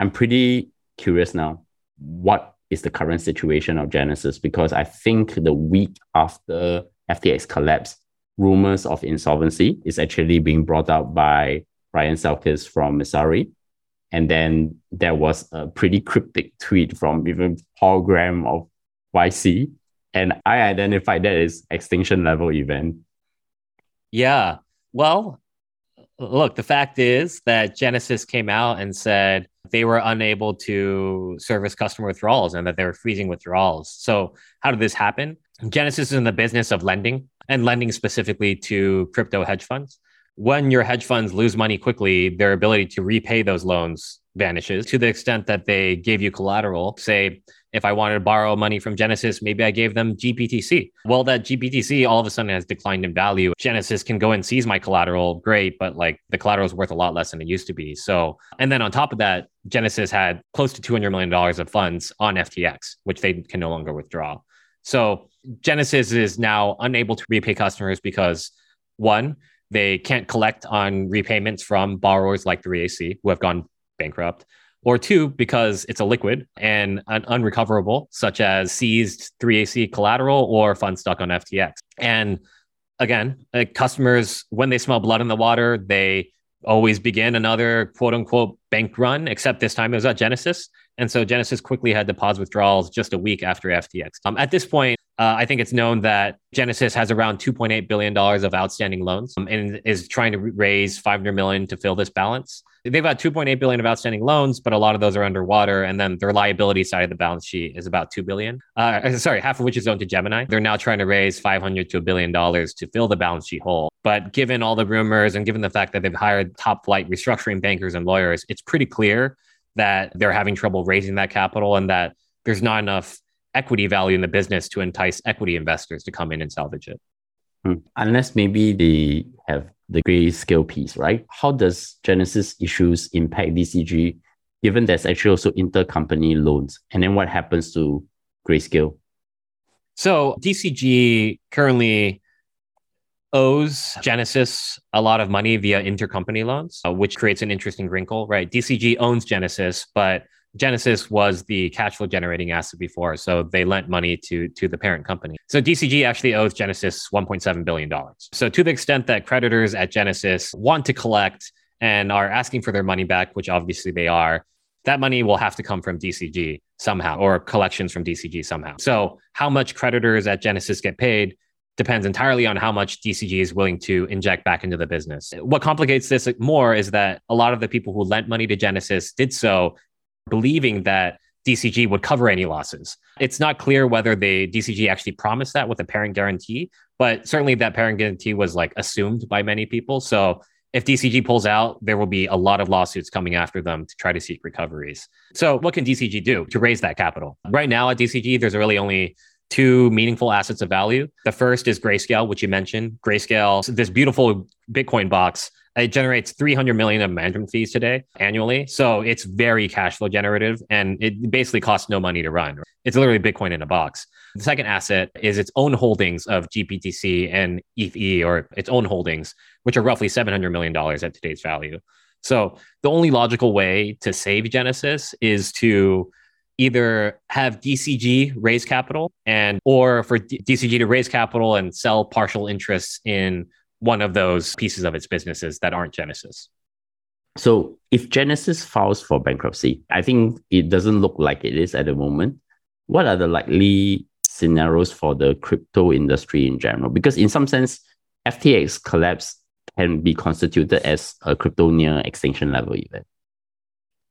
I'm pretty curious now. What is the current situation of Genesis? Because I think the week after FTX collapse, rumors of insolvency is actually being brought up by Ryan Selkis from Messari. And then there was a pretty cryptic tweet from even Paul Graham of YC. And I identified that as extinction level event. Yeah. Well, look, the fact is that Genesis came out and said, they were unable to service customer withdrawals and that they were freezing withdrawals. So, how did this happen? Genesis is in the business of lending and lending specifically to crypto hedge funds. When your hedge funds lose money quickly, their ability to repay those loans vanishes to the extent that they gave you collateral. Say, if I wanted to borrow money from Genesis, maybe I gave them GBTC. Well, that GBTC all of a sudden has declined in value. Genesis can go and seize my collateral, great, but like the collateral is worth a lot less than it used to be. So, and then on top of that, Genesis had close to $200 million of funds on FTX, which they can no longer withdraw. So, Genesis is now unable to repay customers because one, they can't collect on repayments from borrowers like 3AC who have gone bankrupt or two, because it's a liquid and un- unrecoverable, such as seized 3AC collateral or funds stuck on FTX. And again, uh, customers, when they smell blood in the water, they always begin another quote unquote bank run, except this time it was at Genesis. And so Genesis quickly had to pause withdrawals just a week after FTX. Um, at this point, uh, I think it's known that Genesis has around 2.8 billion dollars of outstanding loans um, and is trying to raise $500 million to fill this balance. They've got 2.8 billion of outstanding loans, but a lot of those are underwater, and then their liability side of the balance sheet is about two billion. Uh, (laughs) sorry, half of which is owned to Gemini. They're now trying to raise 500 to a billion dollars to fill the balance sheet hole. But given all the rumors and given the fact that they've hired top flight restructuring bankers and lawyers, it's pretty clear that they're having trouble raising that capital and that there's not enough equity value in the business to entice equity investors to come in and salvage it. Hmm. Unless maybe they have the grayscale piece, right? How does Genesis issues impact DCG, given there's actually also intercompany loans? And then what happens to grayscale? So DCG currently owes Genesis a lot of money via intercompany loans, uh, which creates an interesting wrinkle, right? DCG owns Genesis, but Genesis was the cash flow generating asset before, so they lent money to to the parent company. So DCG actually owes Genesis 1.7 billion dollars. So to the extent that creditors at Genesis want to collect and are asking for their money back, which obviously they are, that money will have to come from DCG somehow or collections from DCG somehow. So how much creditors at Genesis get paid depends entirely on how much DCG is willing to inject back into the business. What complicates this more is that a lot of the people who lent money to Genesis did so believing that DCG would cover any losses. It's not clear whether the DCG actually promised that with a parent guarantee, but certainly that parent guarantee was like assumed by many people. So if DCG pulls out, there will be a lot of lawsuits coming after them to try to seek recoveries. So what can DCG do to raise that capital? Right now at DCG, there's really only two meaningful assets of value. The first is Grayscale, which you mentioned. Grayscale, this beautiful Bitcoin box, it generates 300 million of management fees today annually. So it's very cash flow generative and it basically costs no money to run. It's literally Bitcoin in a box. The second asset is its own holdings of GBTC and ETH or its own holdings, which are roughly $700 million at today's value. So the only logical way to save Genesis is to either have DCG raise capital and or for D- DCG to raise capital and sell partial interests in one of those pieces of its businesses that aren't Genesis. So if Genesis files for bankruptcy, I think it doesn't look like it is at the moment. What are the likely scenarios for the crypto industry in general? Because in some sense, FTX collapse can be constituted as a crypto near extinction level event.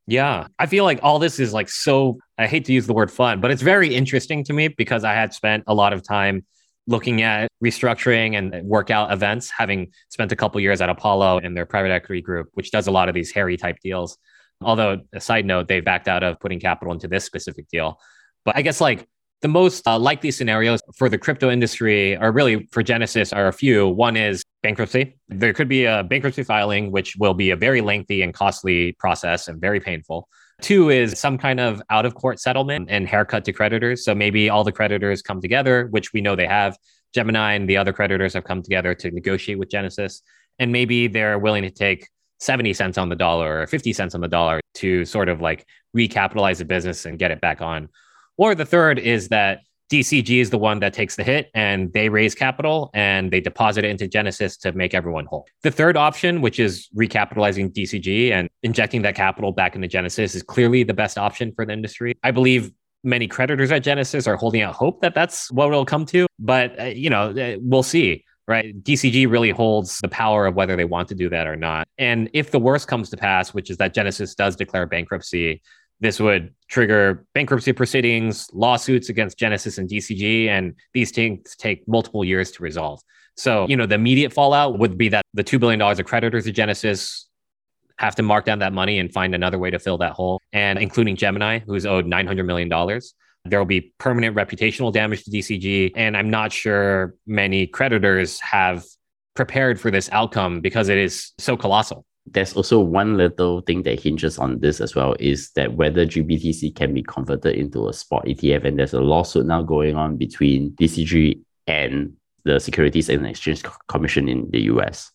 Yeah. I feel like all this is like so, I hate to use the word fun, but it's very interesting to me because I had spent a lot of time looking at restructuring and workout events, having spent a couple years at Apollo and their private equity group, which does a lot of these hairy type deals. Although, a side note, they backed out of putting capital into this specific deal. But I guess like the most uh, likely scenarios for the crypto industry, or really for Genesis, are a few. One is bankruptcy. There could be a bankruptcy filing, which will be a very lengthy and costly process and very painful. Two is some kind of out of court settlement and haircut to creditors. So maybe all the creditors come together, which we know they have. Gemini and the other creditors have come together to negotiate with Genesis. And maybe they're willing to take 70 cents on the dollar or 50 cents on the dollar to sort of like recapitalize the business and get it back on. Or the third is that DCG is the one that takes the hit and they raise capital and they deposit it into Genesis to make everyone whole. The third option, which is recapitalizing DCG and injecting that capital back into Genesis, is clearly the best option for the industry. I believe many creditors at Genesis are holding out hope that that's what it'll come to, but uh, you know, uh, we'll see. right? DCG really holds the power of whether they want to do that or not. And if the worst comes to pass, which is that Genesis does declare bankruptcy, this would trigger bankruptcy proceedings, lawsuits against Genesis and DCG, and these things take multiple years to resolve. So, you know, the immediate fallout would be that the $2 billion of creditors of Genesis have to mark down that money and find another way to fill that hole, and including Gemini, who's owed $900 million. There will be permanent reputational damage to DCG. And I'm not sure many creditors have prepared for this outcome because it is so colossal. There's also one little thing that hinges on this as well is that whether GBTC can be converted into a spot ETF. And there's a lawsuit now going on between DCG and the Securities and Exchange Commission in the US.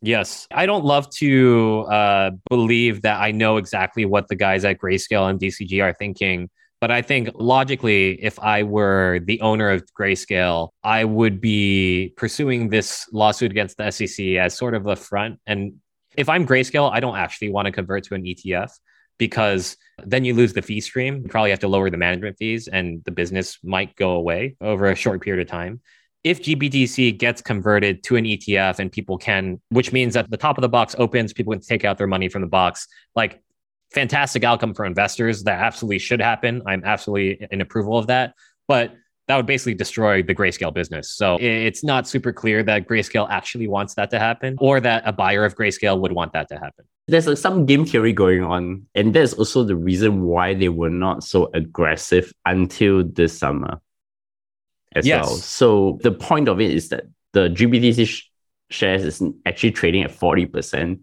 Yes. I don't love to uh, believe that I know exactly what the guys at Grayscale and DCG are thinking. But I think logically, if I were the owner of Grayscale, I would be pursuing this lawsuit against the SEC as sort of a front. And if I'm Grayscale, I don't actually want to convert to an ETF because then you lose the fee stream. You probably have to lower the management fees and the business might go away over a short period of time if GBTC gets converted to an ETF and people can, which means that the top of the box opens, people can take out their money from the box, like fantastic outcome for investors. That absolutely should happen. I'm absolutely in approval of that. But that would basically destroy the grayscale business. So it's not super clear that grayscale actually wants that to happen or that a buyer of grayscale would want that to happen. There's uh, some game theory going on. And that's also the reason why they were not so aggressive until this summer as yes. well. So the point of it is that the GBTC sh- shares is actually trading at 40%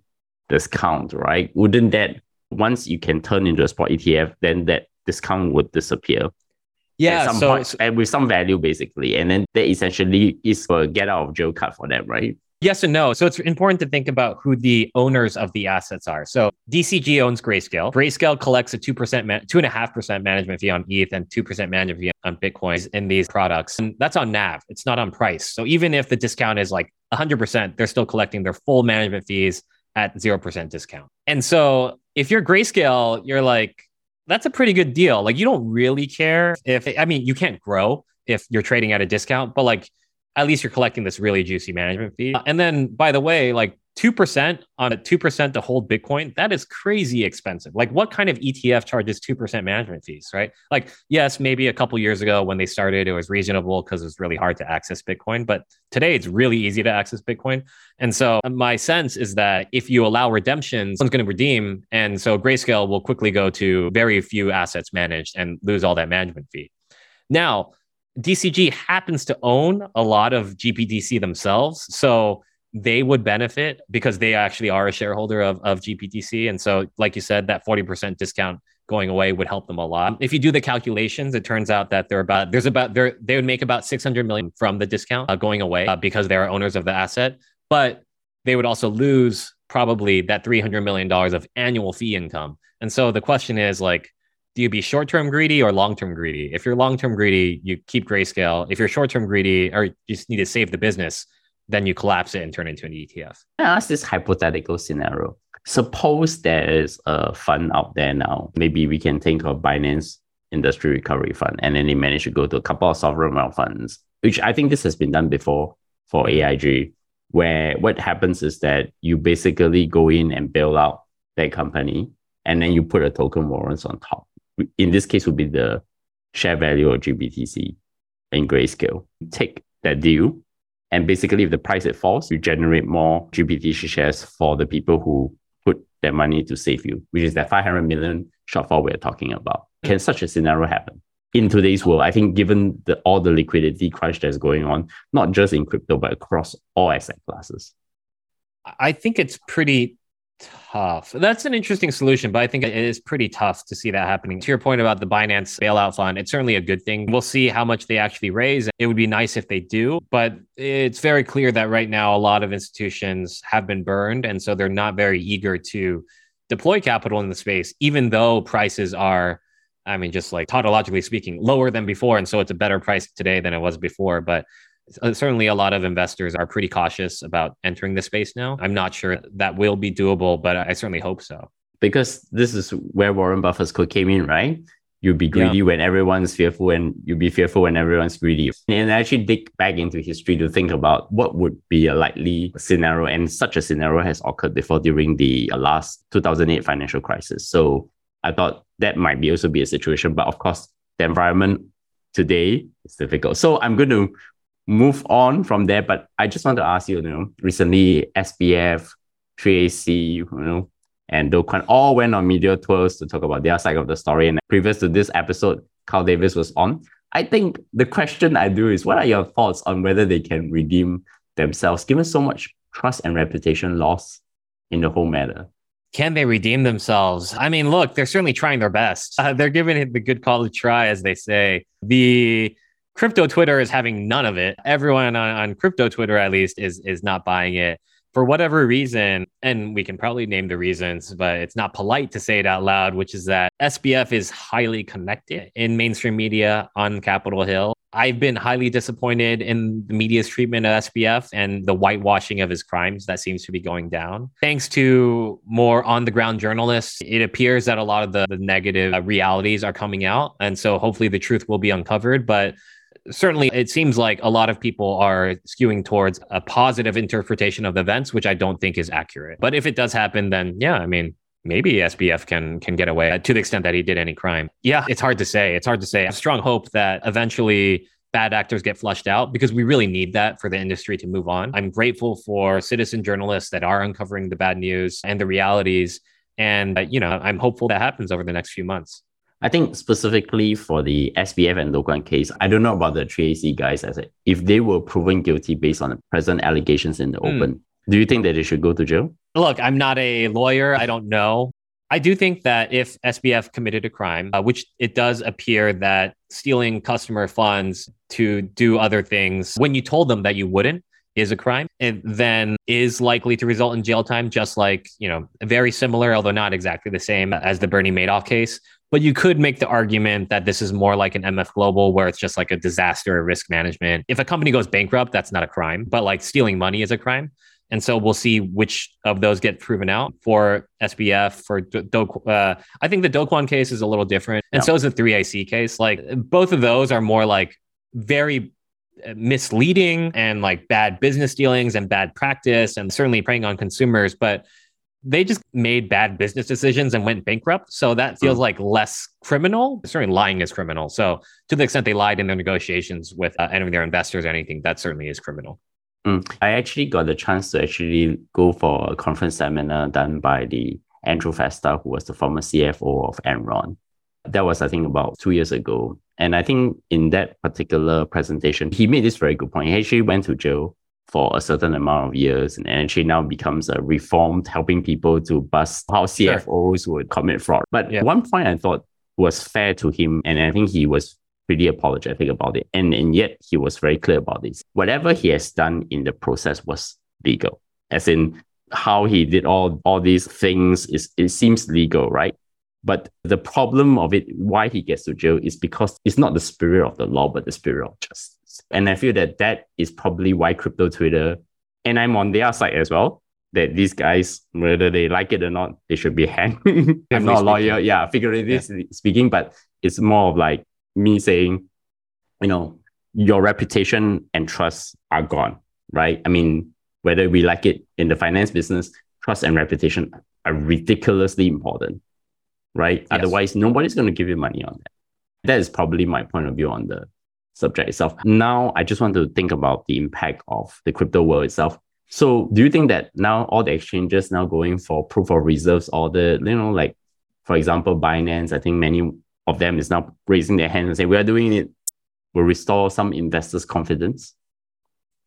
discount, right? Wouldn't that, once you can turn into a spot ETF, then that discount would disappear? Yeah, so, point, and with some value basically, and then that essentially is a get out of jail card for them, right? Yes and no. So it's important to think about who the owners of the assets are. So DCG owns Grayscale. Grayscale collects a 2%, two and a half percent management fee on ETH and 2% management fee on Bitcoin in these products. And that's on NAV. It's not on price. So even if the discount is like 100%, they're still collecting their full management fees at 0% discount. And so if you're Grayscale, you're like, that's a pretty good deal. Like you don't really care if, I mean, you can't grow if you're trading at a discount, but like at least you're collecting this really juicy management fee. And then, by the way, like 2% on a 2% to hold Bitcoin, that is crazy expensive. Like, what kind of ETF charges 2% management fees, right? Like, yes, maybe a couple years ago when they started, it was reasonable because it was really hard to access Bitcoin. But today, it's really easy to access Bitcoin. And so, uh, my sense is that if you allow redemptions, someone's going to redeem. And so, Grayscale will quickly go to very few assets managed and lose all that management fee. Now, DCG happens to own a lot of GBTC themselves. So they would benefit because they actually are a shareholder of, of GBTC. And so, like you said, that 40% discount going away would help them a lot. If you do the calculations, it turns out that they're about, there's about, they're, they would make about 600 million from the discount uh, going away uh, because they are owners of the asset. But they would also lose probably that $300 million of annual fee income. And so the question is like, do you be short term greedy or long term greedy? If you're long term greedy, you keep grayscale. If you're short term greedy or you just need to save the business, then you collapse it and turn it into an ETF. I ask this hypothetical scenario. Suppose there is a fund out there now. Maybe we can think of Binance Industry Recovery Fund, and then they manage to go to a couple of sovereign wealth funds, which I think this has been done before for AIG, where what happens is that you basically go in and bail out that company, and then you put a token warrants on top in this case would be the share value of GBTC in grayscale. Take that deal, and basically, if the price it falls, you generate more GBTC shares for the people who put their money to save you, which is that 500 million shortfall we're talking about. Can such a scenario happen? In today's world, I think given the, all the liquidity crunch that's going on, not just in crypto, but across all asset classes. I think it's pretty tough. That's an interesting solution, but I think it is pretty tough to see that happening. To your point about the Binance bailout fund, it's certainly a good thing. We'll see how much they actually raise. It would be nice if they do, but it's very clear that right now a lot of institutions have been burned. And so they're not very eager to deploy capital in the space, even though prices are. I mean, just like tautologically speaking, lower than before. And so it's a better price today than it was before. But Uh, certainly a lot of investors are pretty cautious about entering the space now. I'm not sure that will be doable, but I certainly hope so. Because this is where Warren Buffett's code came in, right? You'll be greedy yeah. when everyone's fearful, and you'll be fearful when everyone's greedy. And actually dig back into history to think about what would be a likely scenario. And such a scenario has occurred before during the last 2008 financial crisis. So I thought that might be also be a situation. But of course, the environment today is difficult. So I'm going to move on from there. But I just want to ask you, you know, recently SBF, 3AC, you know, and Do Kwon all went on media tours to talk about their side of the story. And previous to this episode, Carl Davis was on. I think the question I do is what are your thoughts on whether they can redeem themselves given so much trust and reputation loss in the whole matter? Can they redeem themselves? I mean, look, they're certainly trying their best. Uh, they're giving it the good call to try, as they say. The crypto Twitter is having none of it. Everyone on, on crypto Twitter, at least, is is not buying it for whatever reason, and we can probably name the reasons, but it's not polite to say it out loud, which is that SBF is highly connected in mainstream media on Capitol Hill. I've been highly disappointed in the media's treatment of SBF and the whitewashing of his crimes that seems to be going down. Thanks to more on the ground journalists, it appears that a lot of the, the negative uh, realities are coming out. And so hopefully the truth will be uncovered. But certainly it seems like a lot of people are skewing towards a positive interpretation of events, which I don't think is accurate. But if it does happen, then yeah, I mean, maybe SBF can can get away to the extent that he did any crime. Yeah, it's hard to say. It's hard to say. I have strong hope that eventually bad actors get flushed out because we really need that for the industry to move on. I'm grateful for citizen journalists that are uncovering the bad news and the realities. And, uh, you know, I'm hopeful that happens over the next few months. I think specifically for the SBF and Kwon case, I don't know about the 3AC guys as if they were proven guilty based on the present allegations in the mm. open. Do you think that they should go to jail? Look, I'm not a lawyer. I don't know. I do think that if SBF committed a crime, uh, which it does appear that stealing customer funds to do other things when you told them that you wouldn't is a crime, it then is likely to result in jail time, just like, you know, very similar, although not exactly the same as the Bernie Madoff case. But you could make the argument that this is more like an MF Global where it's just like a disaster risk management. If a company goes bankrupt, that's not a crime, but like stealing money is a crime. And so we'll see which of those get proven out for SBF. For Do, uh, I think the Do Kwon case is a little different, and so is the 3AC case. Like both of those are more like very uh, misleading and like bad business dealings and bad practice, and certainly preying on consumers. But they just made bad business decisions and went bankrupt. So that feels mm. like less criminal. Certainly, lying is criminal. So to the extent they lied in their negotiations with uh, any of their investors or anything, that certainly is criminal. Mm. I actually got the chance to actually go for a conference seminar done by the Andrew Fastow, who was the former CFO of Enron. That was, I think, about two years ago. And I think in that particular presentation, he made this very good point. He actually went to jail for a certain amount of years and actually now becomes a reformed, helping people to bust how CFOs sure. would commit fraud. But yeah. one point I thought was fair to him, and I think he was pretty apologetic about it. And, and yet he was very clear about this. Whatever he has done in the process was legal. As in how he did all, all these things is it seems legal, right? But the problem of it, why he gets to jail, is because it's not the spirit of the law, but the spirit of justice. And I feel that that is probably why crypto Twitter, and I'm on their side as well, that these guys, whether they like it or not, they should be (laughs) hanged. I'm not a lawyer, yeah, figuratively yeah. speaking, but it's more of like me saying, you know, your reputation and trust are gone, right? I mean, whether we like it in the finance business, trust and reputation are ridiculously important, right? Yes. Otherwise, nobody's going to give you money on that. That is probably my point of view on the subject itself. Now, I just want to think about the impact of the crypto world itself. So, do you think that now all the exchanges now going for proof of reserves or the, you know, like, for example, Binance, I think many of them is now raising their hands and saying, we are doing it, will restore some investors' confidence?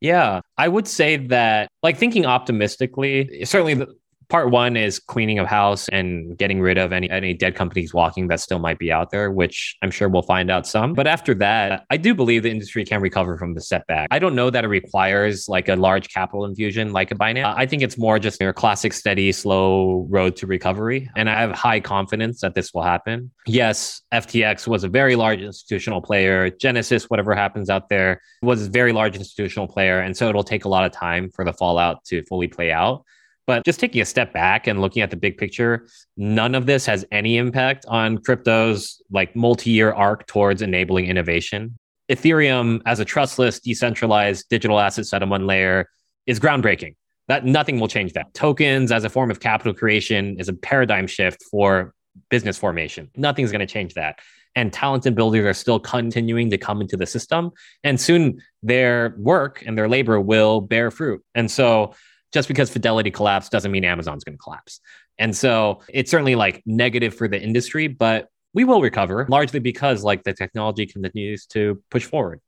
Yeah, I would say that, like thinking optimistically, certainly the, part one is cleaning of house and getting rid of any any dead companies walking that still might be out there, which I'm sure we'll find out some. But after that, I do believe the industry can recover from the setback. I don't know that it requires like a large capital infusion like a Binance. I think it's more just your classic steady, slow road to recovery. And I have high confidence that this will happen. Yes, FTX was a very large institutional player. Genesis, whatever happens out there, was a very large institutional player. And so it'll take a lot of time for the fallout to fully play out. But just taking a step back and looking at the big picture, none of this has any impact on crypto's like multi-year arc towards enabling innovation. Ethereum as a trustless, decentralized digital asset settlement layer is groundbreaking. That nothing will change that. Tokens as a form of capital creation is a paradigm shift for business formation. Nothing's going to change that. And talented builders are still continuing to come into the system. And soon their work and their labor will bear fruit. And so just because Fidelity collapsed doesn't mean Amazon's going to collapse. And so it's certainly like negative for the industry, but we will recover largely because like the technology continues to push forward.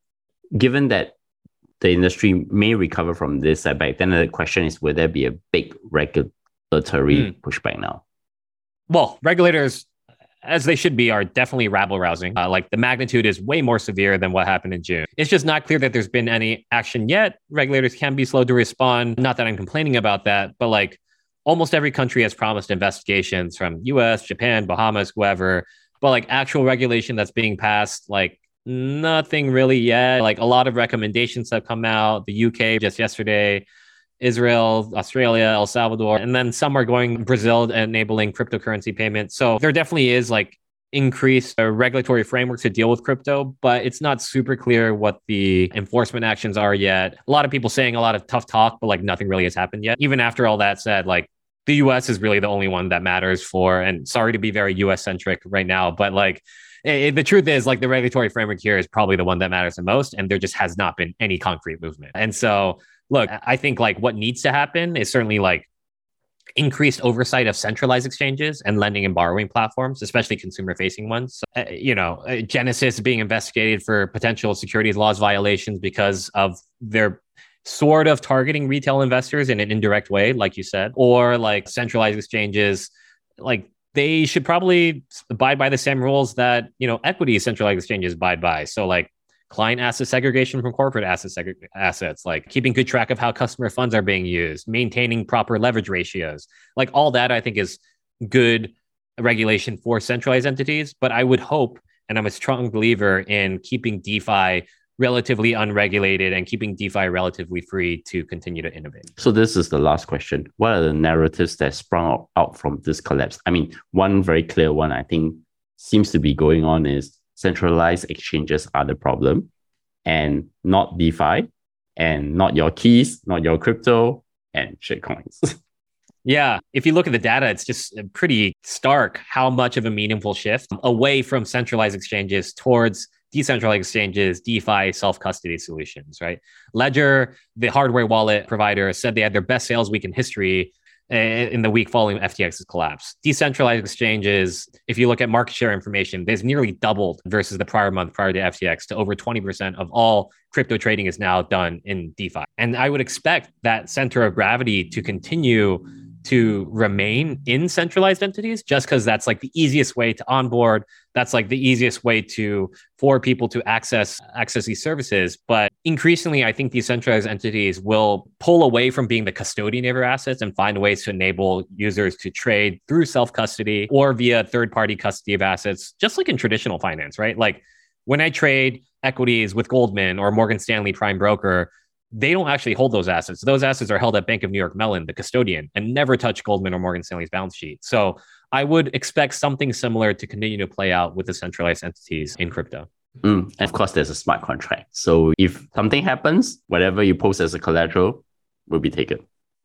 Given that the industry may recover from this setback, then the question is will there be a big regulatory mm. pushback now? Well, regulators as they should be, are definitely rabble rousing. Uh, like the magnitude is way more severe than what happened in June. It's just not clear that there's been any action yet. Regulators can be slow to respond. Not that I'm complaining about that, but like almost every country has promised investigations from US, Japan, Bahamas, whoever. But like actual regulation that's being passed, like nothing really yet. Like a lot of recommendations have come out. The UK just yesterday Israel, Australia, El Salvador, and then some are going Brazil enabling cryptocurrency payments. So there definitely is like increased uh, regulatory framework to deal with crypto, but it's not super clear what the enforcement actions are yet. A lot of people saying a lot of tough talk, but like nothing really has happened yet. Even after all that said, like the US is really the only one that matters for, and sorry to be very US centric right now, but like it, the truth is like the regulatory framework here is probably the one that matters the most and there just has not been any concrete movement and so look, I think like what needs to happen is certainly like increased oversight of centralized exchanges and lending and borrowing platforms, especially consumer facing ones. Uh, you know, uh, Genesis being investigated for potential securities laws violations because of their sort of targeting retail investors in an indirect way, like you said, or like centralized exchanges, like they should probably abide by the same rules that, you know, equity centralized exchanges abide by. So like client asset segregation from corporate asset seg- assets, like keeping good track of how customer funds are being used, maintaining proper leverage ratios. Like all that, I think is good regulation for centralized entities. But I would hope, and I'm a strong believer in keeping DeFi relatively unregulated and keeping DeFi relatively free to continue to innovate. So this is the last question. What are the narratives that sprung out from this collapse? I mean, one very clear one I think seems to be going on is centralized exchanges are the problem and not DeFi and not your keys, not your crypto and shitcoins. (laughs) yeah. If you look at the data, it's just uh, pretty stark how much of a meaningful shift away from centralized exchanges towards decentralized exchanges, DeFi, self custody solutions, right? Ledger, the hardware wallet provider, said they had their best sales week in history in the week following FTX's collapse. Decentralized exchanges, if you look at market share information, there's nearly doubled versus the prior month prior to FTX to over 20% of all crypto trading is now done in DeFi. And I would expect that center of gravity to continue to remain in centralized entities just because that's like the easiest way to onboard. That's like the easiest way to for people to access access these services. But increasingly i think these centralized entities will pull away from being the custodian of your assets and find ways to enable users to trade through self custody or via third party custody of assets just like in traditional finance right? Like when i trade equities with goldman or morgan stanley prime broker they don't actually hold those assets. Those assets are held at Bank of New York Mellon, the custodian, and never touch Goldman or Morgan Stanley's balance sheet. So I would expect something similar to continue to play out with the centralized entities in crypto. Mm, and of course, there's a smart contract. So if something happens, whatever you post as a collateral will be taken.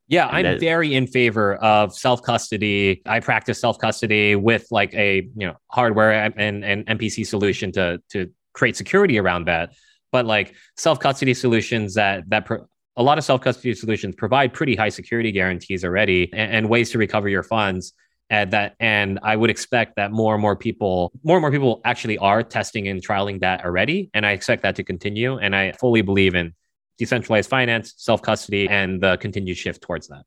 Yeah, and I'm that... very in favor of self custody. I practice self custody with like a you know hardware and, and MPC solution to to create security around that but like self custody solutions that that pro- a lot of self custody solutions provide pretty high security guarantees already and, and, ways to recover your funds. And that, and I would expect that more and more people, more and more people actually are testing and trialing that already. And I expect that to continue. And I fully believe in decentralized finance, self custody, and the continued shift towards that.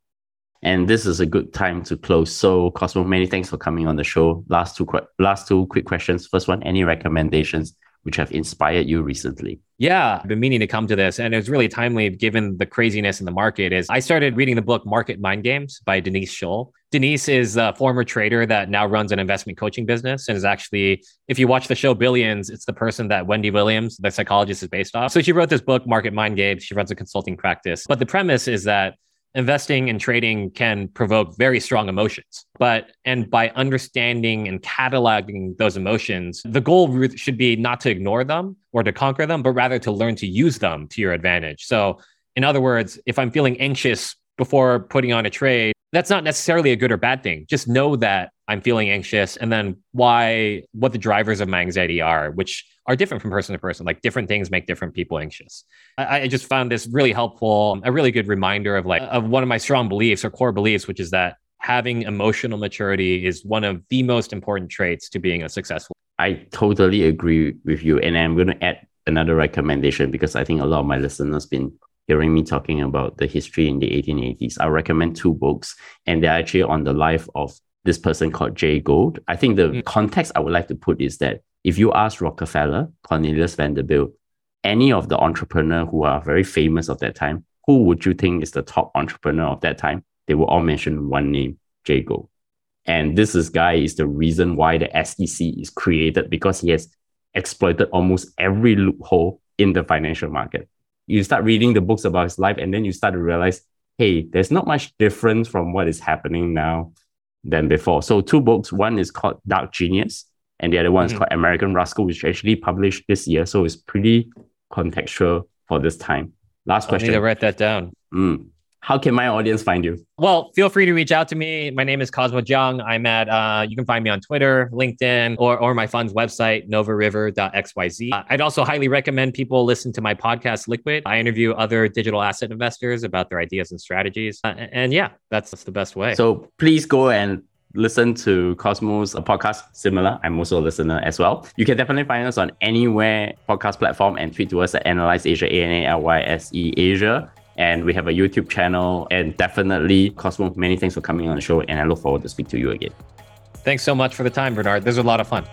And this is a good time to close. So, Cosmo, many thanks for coming on the show. Last two, last two quick questions. First one, any recommendations which have inspired you recently? Yeah, I've been meaning to come to this, and it was really timely given the craziness in the market. Is I started reading the book Market Mind Games by Denise Shull. Denise is a former trader that now runs an investment coaching business and is actually, if you watch the show Billions, it's the person that Wendy Williams, the psychologist, is based off. So she wrote this book, Market Mind Games. She runs a consulting practice. But the premise is that investing and trading can provoke very strong emotions. But and by understanding and cataloging those emotions the goal should be not to ignore them or to conquer them but rather to learn to use them to your advantage. So in other words if i'm feeling anxious before putting on a trade that's not necessarily a good or bad thing. Just know that i'm feeling anxious and then why what the drivers of my anxiety are which are different from person to person. Like different things make different people anxious. I, I, just found this really helpful, a really good reminder of like of one of my strong beliefs or core beliefs, which is that having emotional maturity is one of the most important traits to being a successful. I totally agree with you, and I'm going to add another recommendation because I think a lot of my listeners been hearing me talking about the history in the 1880s. I recommend two books, and they're actually on the life of this person called Jay Gould. I think the mm. context I would like to put is that if you ask Rockefeller, Cornelius Vanderbilt, any of the entrepreneur who are very famous of that time, who would you think is the top entrepreneur of that time? They will all mention one name, Jay Gould. And this is guy is the reason why the SEC is created because he has exploited almost every loophole in the financial market. You start reading the books about his life, and then you start to realize, hey, there's not much difference from what is happening now than before. So, two books. One is called Dark Genius, and the other one is mm-hmm. called American Rascal, which actually published this year. So it's pretty contextual for this time. Last question. I need to write that down. Mm. How can my audience find you? Well, feel free to reach out to me. My name is Cosmo Jiang. I'm at, uh, you can find me on Twitter, LinkedIn, or, or my fund's website, novariver.xyz. Uh, I'd also highly recommend people listen to my podcast, Liquid. I interview other digital asset investors about their ideas and strategies. Uh, and yeah, that's, that's the best way. So please go and listen to Cosmos a podcast similar. I'm also a listener as well. You can definitely find us on anywhere podcast platform and tweet to us at Analyse Asia, A N A L Y S E Asia. And we have a YouTube channel and definitely Cosmo, many thanks for coming on the show and I look forward to speak to you again. Thanks so much for the time, Bernard. This was a lot of fun.